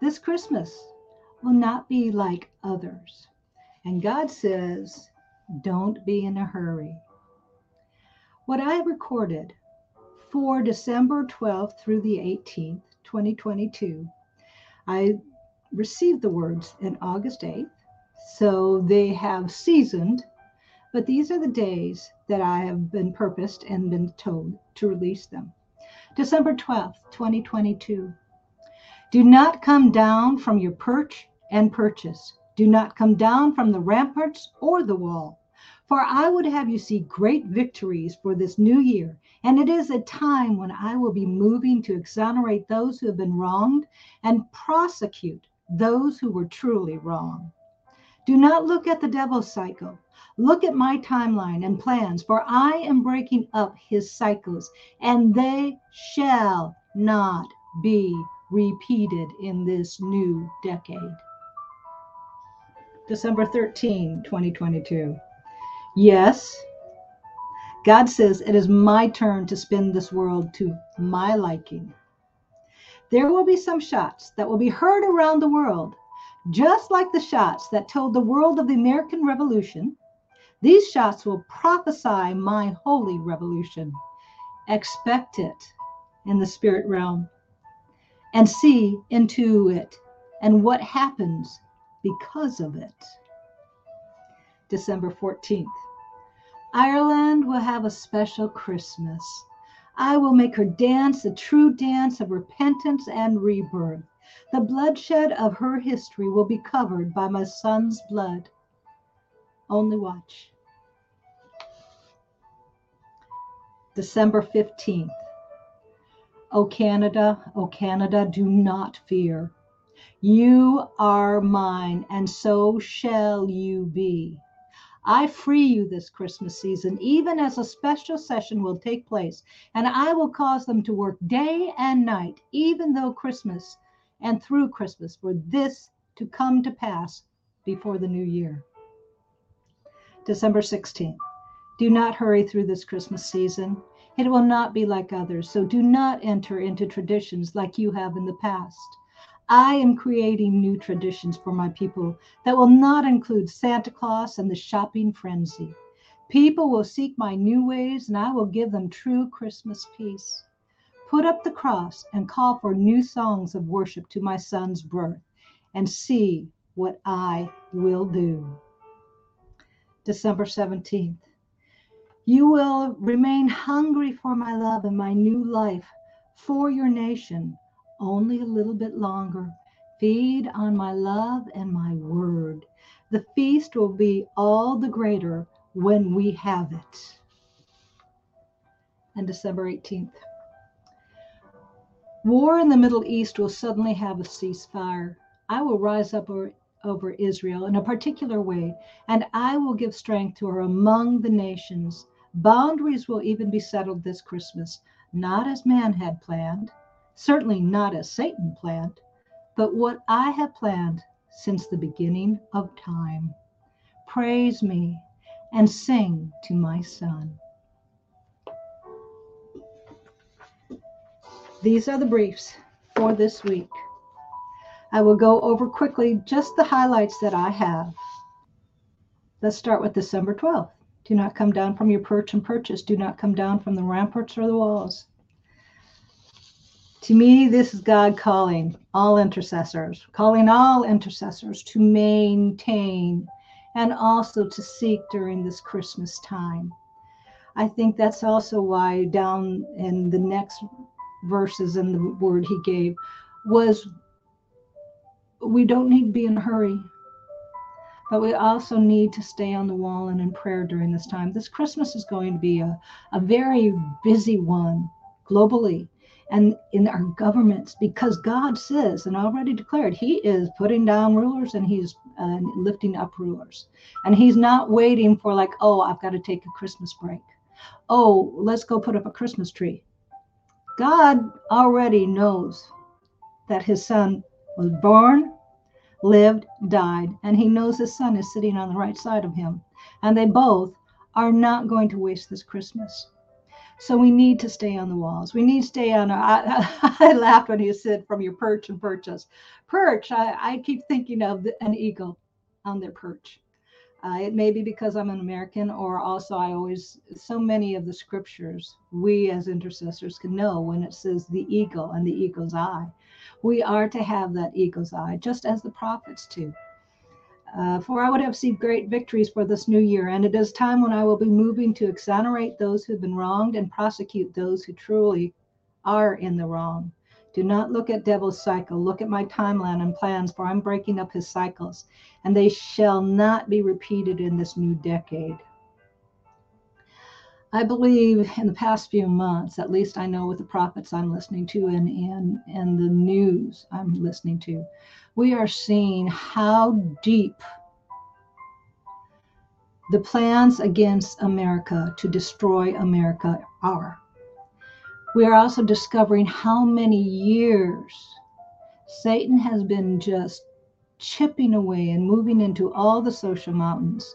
this Christmas will not be like others. And God says, don't be in a hurry. What I recorded for December 12th through the 18th, 2022, I received the words in August 8th. So they have seasoned, but these are the days that I have been purposed and been told to release them. December 12th, 2022. Do not come down from your perch and purchase. Do not come down from the ramparts or the wall. For I would have you see great victories for this new year. And it is a time when I will be moving to exonerate those who have been wronged and prosecute those who were truly wrong. Do not look at the devil's cycle. Look at my timeline and plans, for I am breaking up his cycles, and they shall not be repeated in this new decade. December 13, 2022. Yes, God says it is my turn to spin this world to my liking. There will be some shots that will be heard around the world, just like the shots that told the world of the American Revolution. These shots will prophesy my holy revolution. Expect it in the spirit realm and see into it and what happens because of it. December 14th. Ireland will have a special Christmas. I will make her dance a true dance of repentance and rebirth. The bloodshed of her history will be covered by my son's blood. Only watch. December 15th. O Canada, O Canada, do not fear. You are mine, and so shall you be. I free you this Christmas season, even as a special session will take place, and I will cause them to work day and night, even though Christmas and through Christmas, for this to come to pass before the new year. December 16th. Do not hurry through this Christmas season. It will not be like others, so do not enter into traditions like you have in the past. I am creating new traditions for my people that will not include Santa Claus and the shopping frenzy. People will seek my new ways, and I will give them true Christmas peace. Put up the cross and call for new songs of worship to my son's birth, and see what I will do. December 17th. You will remain hungry for my love and my new life for your nation only a little bit longer. Feed on my love and my word. The feast will be all the greater when we have it. And December 18th. War in the Middle East will suddenly have a ceasefire. I will rise up over, over Israel in a particular way, and I will give strength to her among the nations. Boundaries will even be settled this Christmas, not as man had planned, certainly not as Satan planned, but what I have planned since the beginning of time. Praise me and sing to my son. These are the briefs for this week. I will go over quickly just the highlights that I have. Let's start with December 12th. Do not come down from your perch and purchase. Do not come down from the ramparts or the walls. To me, this is God calling all intercessors, calling all intercessors to maintain and also to seek during this Christmas time. I think that's also why down in the next verses in the word he gave was we don't need to be in a hurry, but we also need to stay on the wall and in prayer during this time. This Christmas is going to be a, a very busy one globally and in our governments because God says and already declared He is putting down rulers and He's uh, lifting up rulers. And He's not waiting for, like, oh, I've got to take a Christmas break. Oh, let's go put up a Christmas tree. God already knows that His Son was born, lived, died, and He knows His Son is sitting on the right side of Him. And they both are not going to waste this Christmas. So we need to stay on the walls. We need to stay on. I, I laughed when you said from your perch and perch Perch. I, I keep thinking of an eagle on their perch. Uh, it may be because I'm an American, or also I always, so many of the scriptures we as intercessors can know when it says the eagle and the eagle's eye. We are to have that eagle's eye, just as the prophets do. Uh, for I would have seen great victories for this new year, and it is time when I will be moving to exonerate those who have been wronged and prosecute those who truly are in the wrong. Do not look at devil's cycle. Look at my timeline and plans, for I'm breaking up his cycles, and they shall not be repeated in this new decade. I believe in the past few months, at least I know with the prophets I'm listening to and, and, and the news I'm listening to, we are seeing how deep the plans against America to destroy America are. We are also discovering how many years Satan has been just chipping away and moving into all the social mountains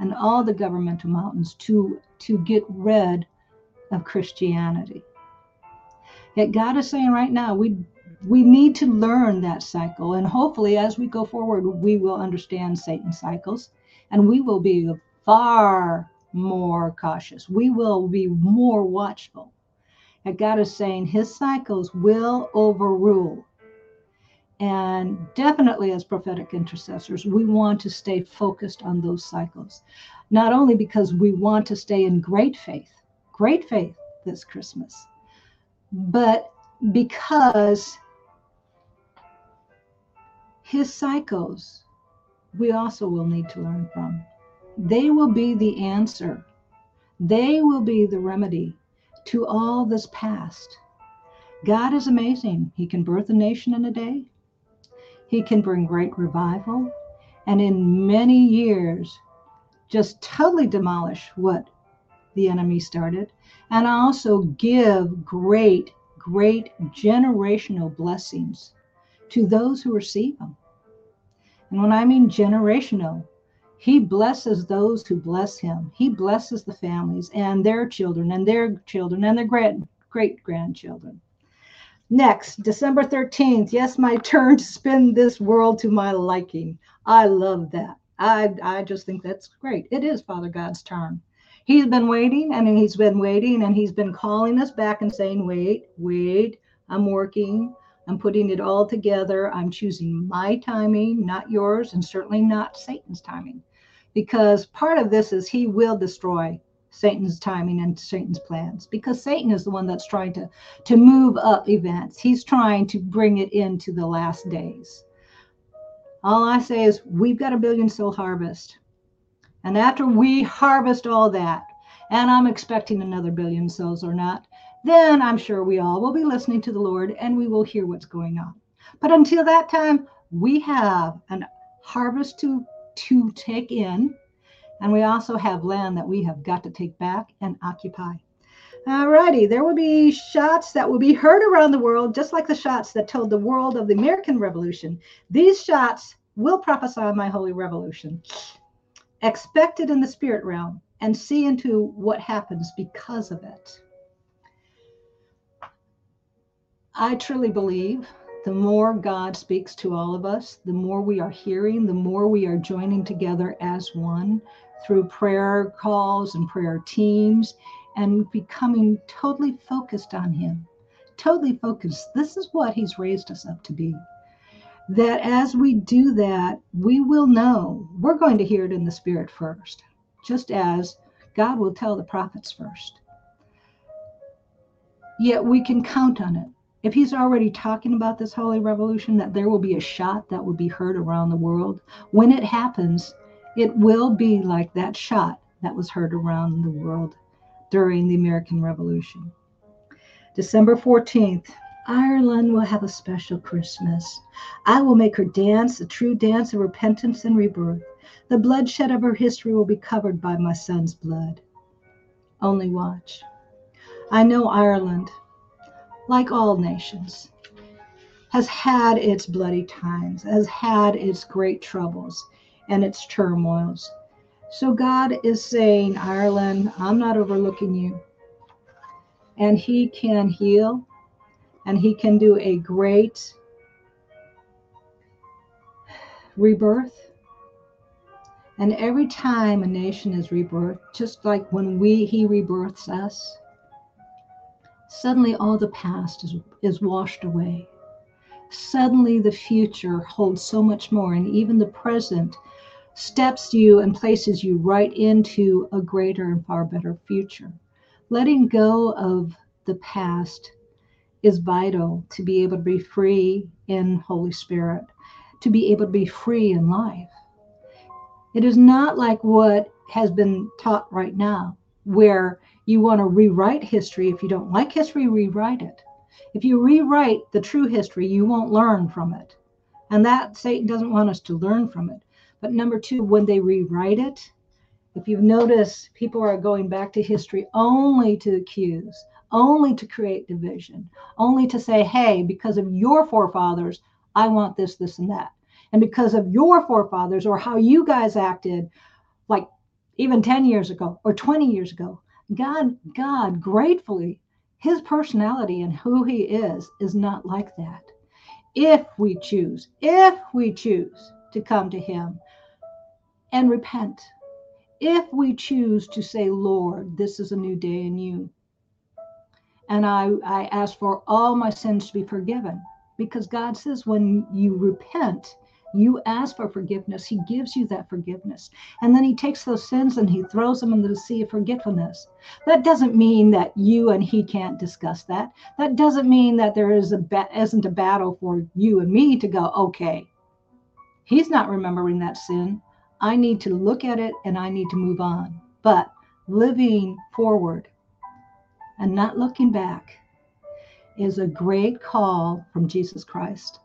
and all the governmental mountains to, to get rid of Christianity. Yet God is saying right now, we we need to learn that cycle. And hopefully, as we go forward, we will understand Satan's cycles and we will be far more cautious. We will be more watchful. And God is saying his cycles will overrule. And definitely, as prophetic intercessors, we want to stay focused on those cycles. Not only because we want to stay in great faith, great faith this Christmas, but because his cycles we also will need to learn from. They will be the answer, they will be the remedy to all this past. God is amazing. He can birth a nation in a day, He can bring great revival, and in many years, just totally demolish what the enemy started, and also give great, great generational blessings to those who receive them. And when I mean generational, he blesses those who bless him. He blesses the families and their children and their children and their great great grandchildren. Next, December 13th. Yes, my turn to spin this world to my liking. I love that. I, I just think that's great. It is Father God's turn. He's been waiting and he's been waiting and he's been calling us back and saying, wait, wait, I'm working. I'm putting it all together. I'm choosing my timing, not yours, and certainly not Satan's timing because part of this is he will destroy Satan's timing and Satan's plans because Satan is the one that's trying to to move up events. He's trying to bring it into the last days. All I say is we've got a billion soul harvest. And after we harvest all that, and I'm expecting another billion souls or not, then I'm sure we all will be listening to the Lord and we will hear what's going on. But until that time, we have an harvest to to take in. And we also have land that we have got to take back and occupy. Alrighty, there will be shots that will be heard around the world, just like the shots that told the world of the American Revolution. These shots will prophesy my holy revolution. Expect it in the spirit realm and see into what happens because of it. I truly believe the more God speaks to all of us, the more we are hearing, the more we are joining together as one through prayer calls and prayer teams and becoming totally focused on Him. Totally focused. This is what He's raised us up to be. That as we do that, we will know we're going to hear it in the Spirit first, just as God will tell the prophets first. Yet we can count on it if he's already talking about this holy revolution, that there will be a shot that will be heard around the world, when it happens, it will be like that shot that was heard around the world during the American Revolution. December 14th, Ireland will have a special Christmas. I will make her dance, a true dance of repentance and rebirth. The bloodshed of her history will be covered by my son's blood. Only watch. I know Ireland like all nations, has had its bloody times, has had its great troubles and its turmoils. So God is saying, Ireland, I'm not overlooking you. and He can heal and He can do a great rebirth. And every time a nation is rebirthed, just like when we He rebirths us, suddenly all the past is, is washed away. Suddenly the future holds so much more, and even the present steps you and places you right into a greater and far better future. Letting go of the past is vital to be able to be free in Holy Spirit, to be able to be free in life. It is not like what has been taught right now, where you want to rewrite history. If you don't like history, rewrite it. If you rewrite the true history, you won't learn from it. And that Satan doesn't want us to learn from it. But number two, when they rewrite it, if you've noticed, people are going back to history only to accuse, only to create division, only to say, hey, because of your forefathers, I want this, this, and that. And because of your forefathers or how you guys acted, like even 10 years ago or 20 years ago, God, God gratefully, his personality and who he is is not like that. If we choose, if we choose to come to him and repent. If we choose to say, Lord, this is a new day in you, and I, I ask for all my sins to be forgiven, because God says when you repent, you ask for forgiveness, He gives you that forgiveness. And then He takes those sins and He throws them into the sea of forgetfulness. That doesn't mean that you and He can't discuss that. That doesn't mean that there is a ba- isn't a battle for you and me to go, okay, He's not remembering that sin. I need to look at it and I need to move on. But living forward and not looking back is a great call from Jesus Christ.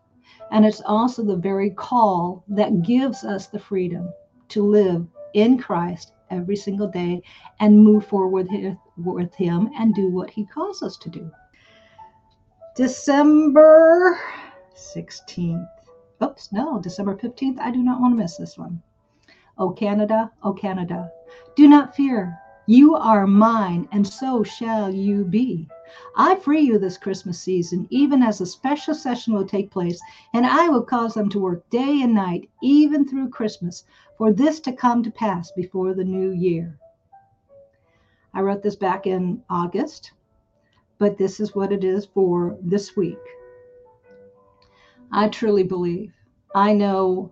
And it's also the very call that gives us the freedom to live in Christ every single day and move forward with Him and do what He calls us to do. December 16th. Oops, no, December 15th. I do not want to miss this one. O Canada, O Canada, do not fear. You are mine, and so shall you be. I free you this Christmas season, even as a special session will take place, and I will cause them to work day and night, even through Christmas, for this to come to pass before the new year. I wrote this back in August, but this is what it is for this week. I truly believe. I know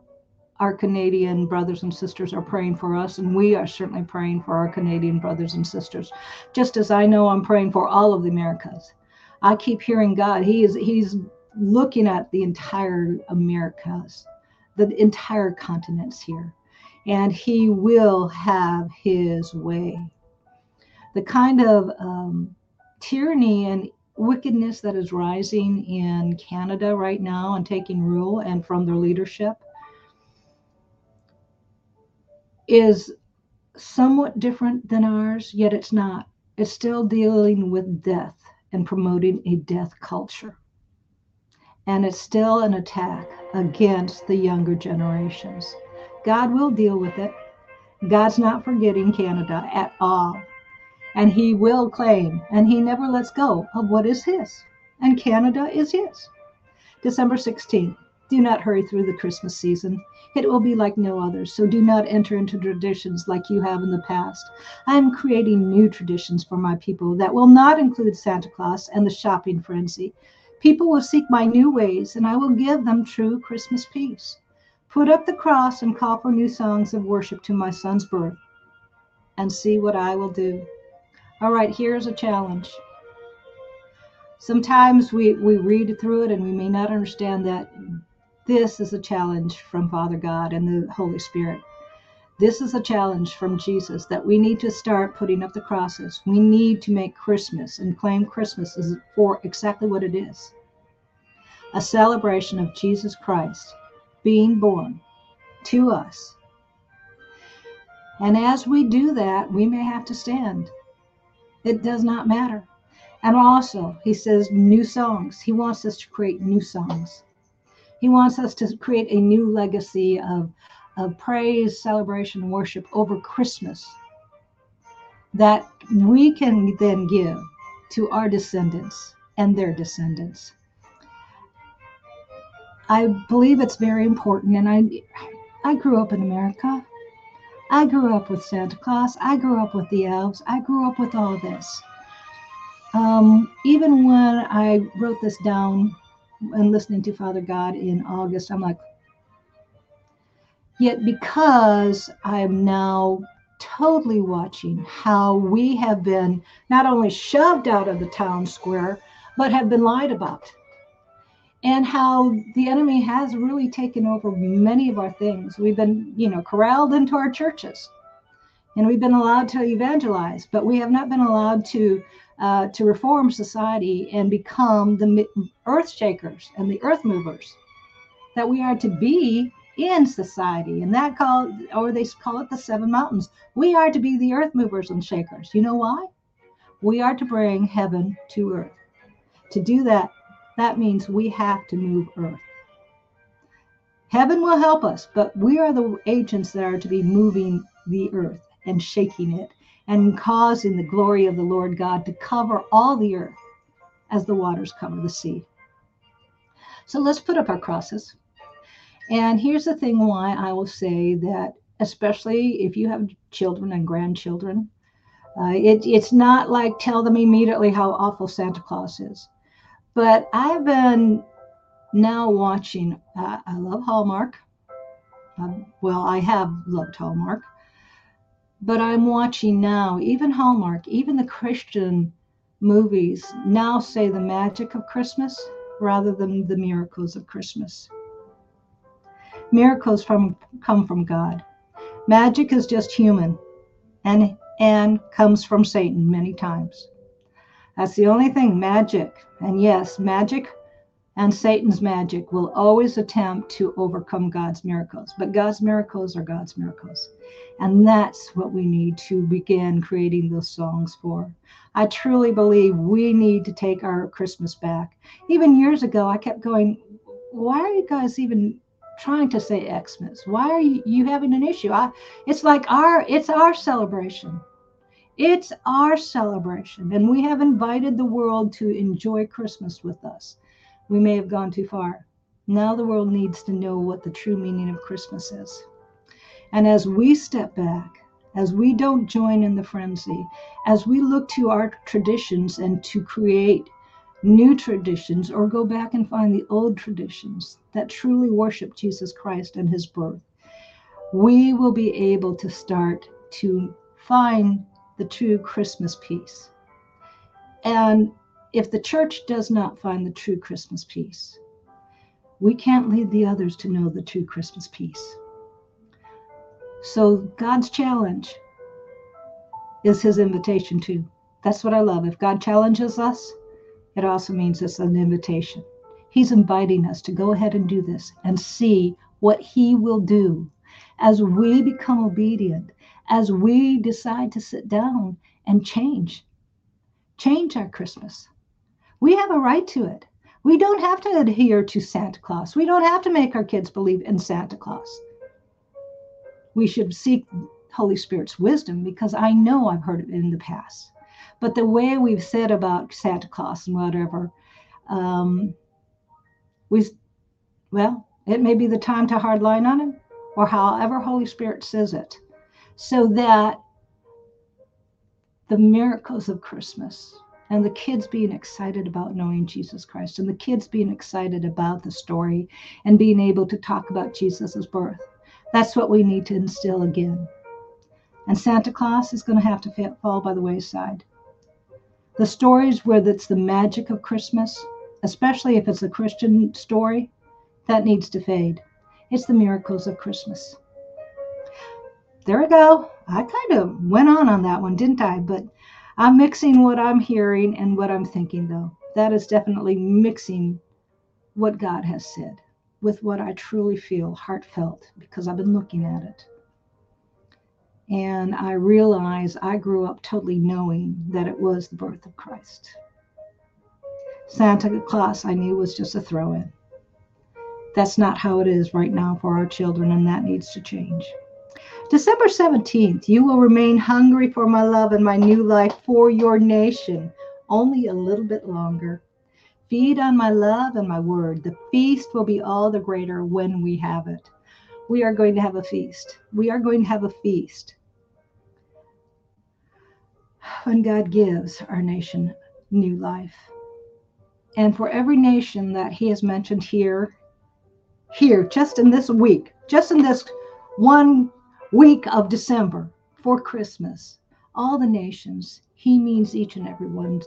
our Canadian brothers and sisters are praying for us, and we are certainly praying for our Canadian brothers and sisters, just as I know I'm praying for all of the Americas. I keep hearing God. He is He's looking at the entire Americas, the entire continents here, and He will have His way. The kind of um, tyranny and wickedness that is rising in Canada right now and taking rule and from their leadership is somewhat different than ours, yet it's not. It's still dealing with death and promoting a death culture. And it's still an attack against the younger generations. God will deal with it. God's not forgetting Canada at all. And He will claim, and He never lets go of what is His. And Canada is His. December 16th. Do not hurry through the Christmas season. It will be like no other, so do not enter into traditions like you have in the past. I am creating new traditions for my people that will not include Santa Claus and the shopping frenzy. People will seek my new ways, and I will give them true Christmas peace. Put up the cross and call for new songs of worship to my son's birth, and see what I will do. All right, here's a challenge. Sometimes we, we read through it and we may not understand that this is a challenge from Father God and the Holy Spirit. This is a challenge from Jesus that we need to start putting up the crosses. We need to make Christmas and claim Christmas as for exactly what it is a celebration of Jesus Christ being born to us. And as we do that, we may have to stand. It does not matter. And also, he says new songs. He wants us to create new songs. He wants us to create a new legacy of, of praise, celebration, worship over Christmas that we can then give to our descendants and their descendants. I believe it's very important, and I, I grew up in America. I grew up with Santa Claus. I grew up with the elves. I grew up with all this. Um, even when I wrote this down and listening to Father God in August, I'm like, yet because I'm now totally watching how we have been not only shoved out of the town square, but have been lied about. And how the enemy has really taken over many of our things. We've been, you know, corralled into our churches and we've been allowed to evangelize, but we have not been allowed to uh, to reform society and become the earth shakers and the earth movers that we are to be in society. And that called, or they call it the seven mountains. We are to be the earth movers and shakers. You know why? We are to bring heaven to earth. To do that, that means we have to move earth. Heaven will help us, but we are the agents that are to be moving the earth and shaking it and causing the glory of the Lord God to cover all the earth as the waters cover the sea. So let's put up our crosses. And here's the thing why I will say that, especially if you have children and grandchildren, uh, it, it's not like tell them immediately how awful Santa Claus is. But I've been now watching, uh, I love Hallmark. Um, well, I have loved Hallmark. But I'm watching now, even Hallmark, even the Christian movies now say the magic of Christmas rather than the miracles of Christmas. Miracles from come from God. Magic is just human and and comes from Satan many times. That's the only thing, magic. And yes, magic and Satan's magic will always attempt to overcome God's miracles. But God's miracles are God's miracles. And that's what we need to begin creating those songs for. I truly believe we need to take our Christmas back. Even years ago, I kept going, why are you guys even trying to say Xmas? Why are you, you having an issue? I, it's like our, it's our celebration. It's our celebration. And we have invited the world to enjoy Christmas with us we may have gone too far. Now the world needs to know what the true meaning of Christmas is. And as we step back, as we don't join in the frenzy, as we look to our traditions and to create new traditions or go back and find the old traditions that truly worship Jesus Christ and his birth, we will be able to start to find the true Christmas peace. And if the church does not find the true Christmas peace, we can't lead the others to know the true Christmas peace. So God's challenge is his invitation too. That's what I love. If God challenges us, it also means it's an invitation. He's inviting us to go ahead and do this and see what he will do as we become obedient, as we decide to sit down and change, change our Christmas. We have a right to it. We don't have to adhere to Santa Claus. We don't have to make our kids believe in Santa Claus. We should seek Holy Spirit's wisdom because I know I've heard it in the past. But the way we've said about Santa Claus and whatever, um, we, well, it may be the time to hard line on him or however Holy Spirit says it, so that the miracles of Christmas and the kids being excited about knowing Jesus Christ and the kids being excited about the story and being able to talk about Jesus' birth. That's what we need to instill again. And Santa Claus is going to have to fall by the wayside. The stories where it's the magic of Christmas, especially if it's a Christian story, that needs to fade. It's the miracles of Christmas. There we go. I kind of went on on that one, didn't I? But I'm mixing what I'm hearing and what I'm thinking, though. That is definitely mixing what God has said with what I truly feel heartfelt because I've been looking at it. And I realize I grew up totally knowing that it was the birth of Christ. Santa Claus, I knew, was just a throw in. That's not how it is right now for our children, and that needs to change. December 17th, you will remain hungry for my love and my new life for your nation. only a little bit longer. Feed on my love and my word. The feast will be all the greater when we have it. We are going to have a feast. We are going to have a feast when God gives our nation new life. And for every nation that He has mentioned here, here, just in this week, just in this one week of December for Christmas, all the nations, He means each and every one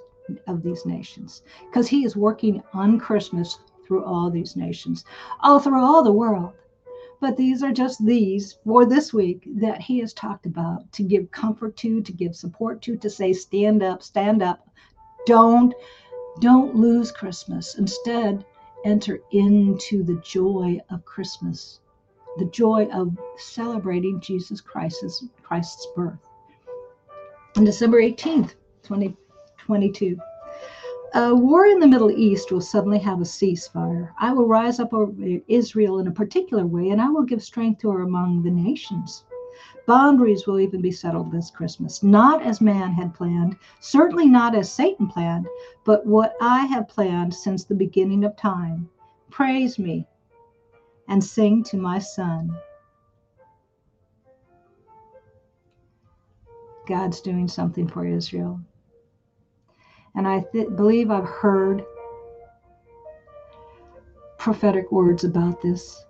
of these nations because He is working on Christmas through all these nations, all through all the world. But these are just these for this week that he has talked about to give comfort to, to give support to, to say, stand up, stand up. Don't, don't lose Christmas. Instead, enter into the joy of Christmas, the joy of celebrating Jesus Christ's, Christ's birth. On December 18th, 2022. A war in the Middle East will suddenly have a ceasefire. I will rise up over Israel in a particular way, and I will give strength to her among the nations. Boundaries will even be settled this Christmas, not as man had planned, certainly not as Satan planned, but what I have planned since the beginning of time. Praise me and sing to my son. God's doing something for Israel. And I th- believe I've heard prophetic words about this.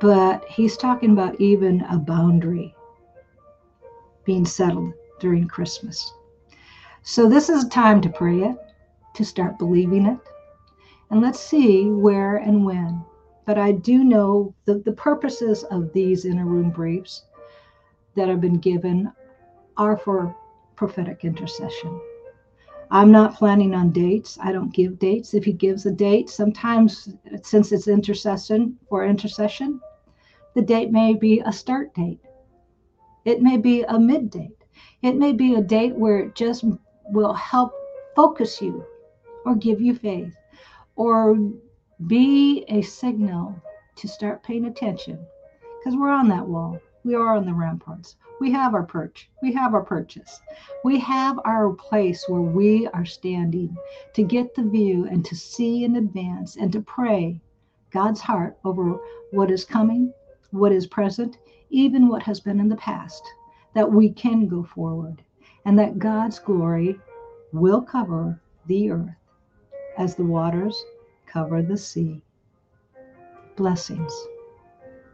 But he's talking about even a boundary being settled during Christmas. So this is a time to pray it, to start believing it. And let's see where and when. But I do know the, the purposes of these inner room briefs that have been given are for prophetic intercession. I'm not planning on dates. I don't give dates. If he gives a date, sometimes since it's intercession or intercession, the date may be a start date. It may be a mid date. It may be a date where it just will help focus you or give you faith or be a signal to start paying attention because we're on that wall. We are on the ramparts. We have our perch. We have our purchase. We have our place where we are standing to get the view and to see in advance and to pray God's heart over what is coming, what is present, even what has been in the past, that we can go forward and that God's glory will cover the earth as the waters cover the sea. Blessings.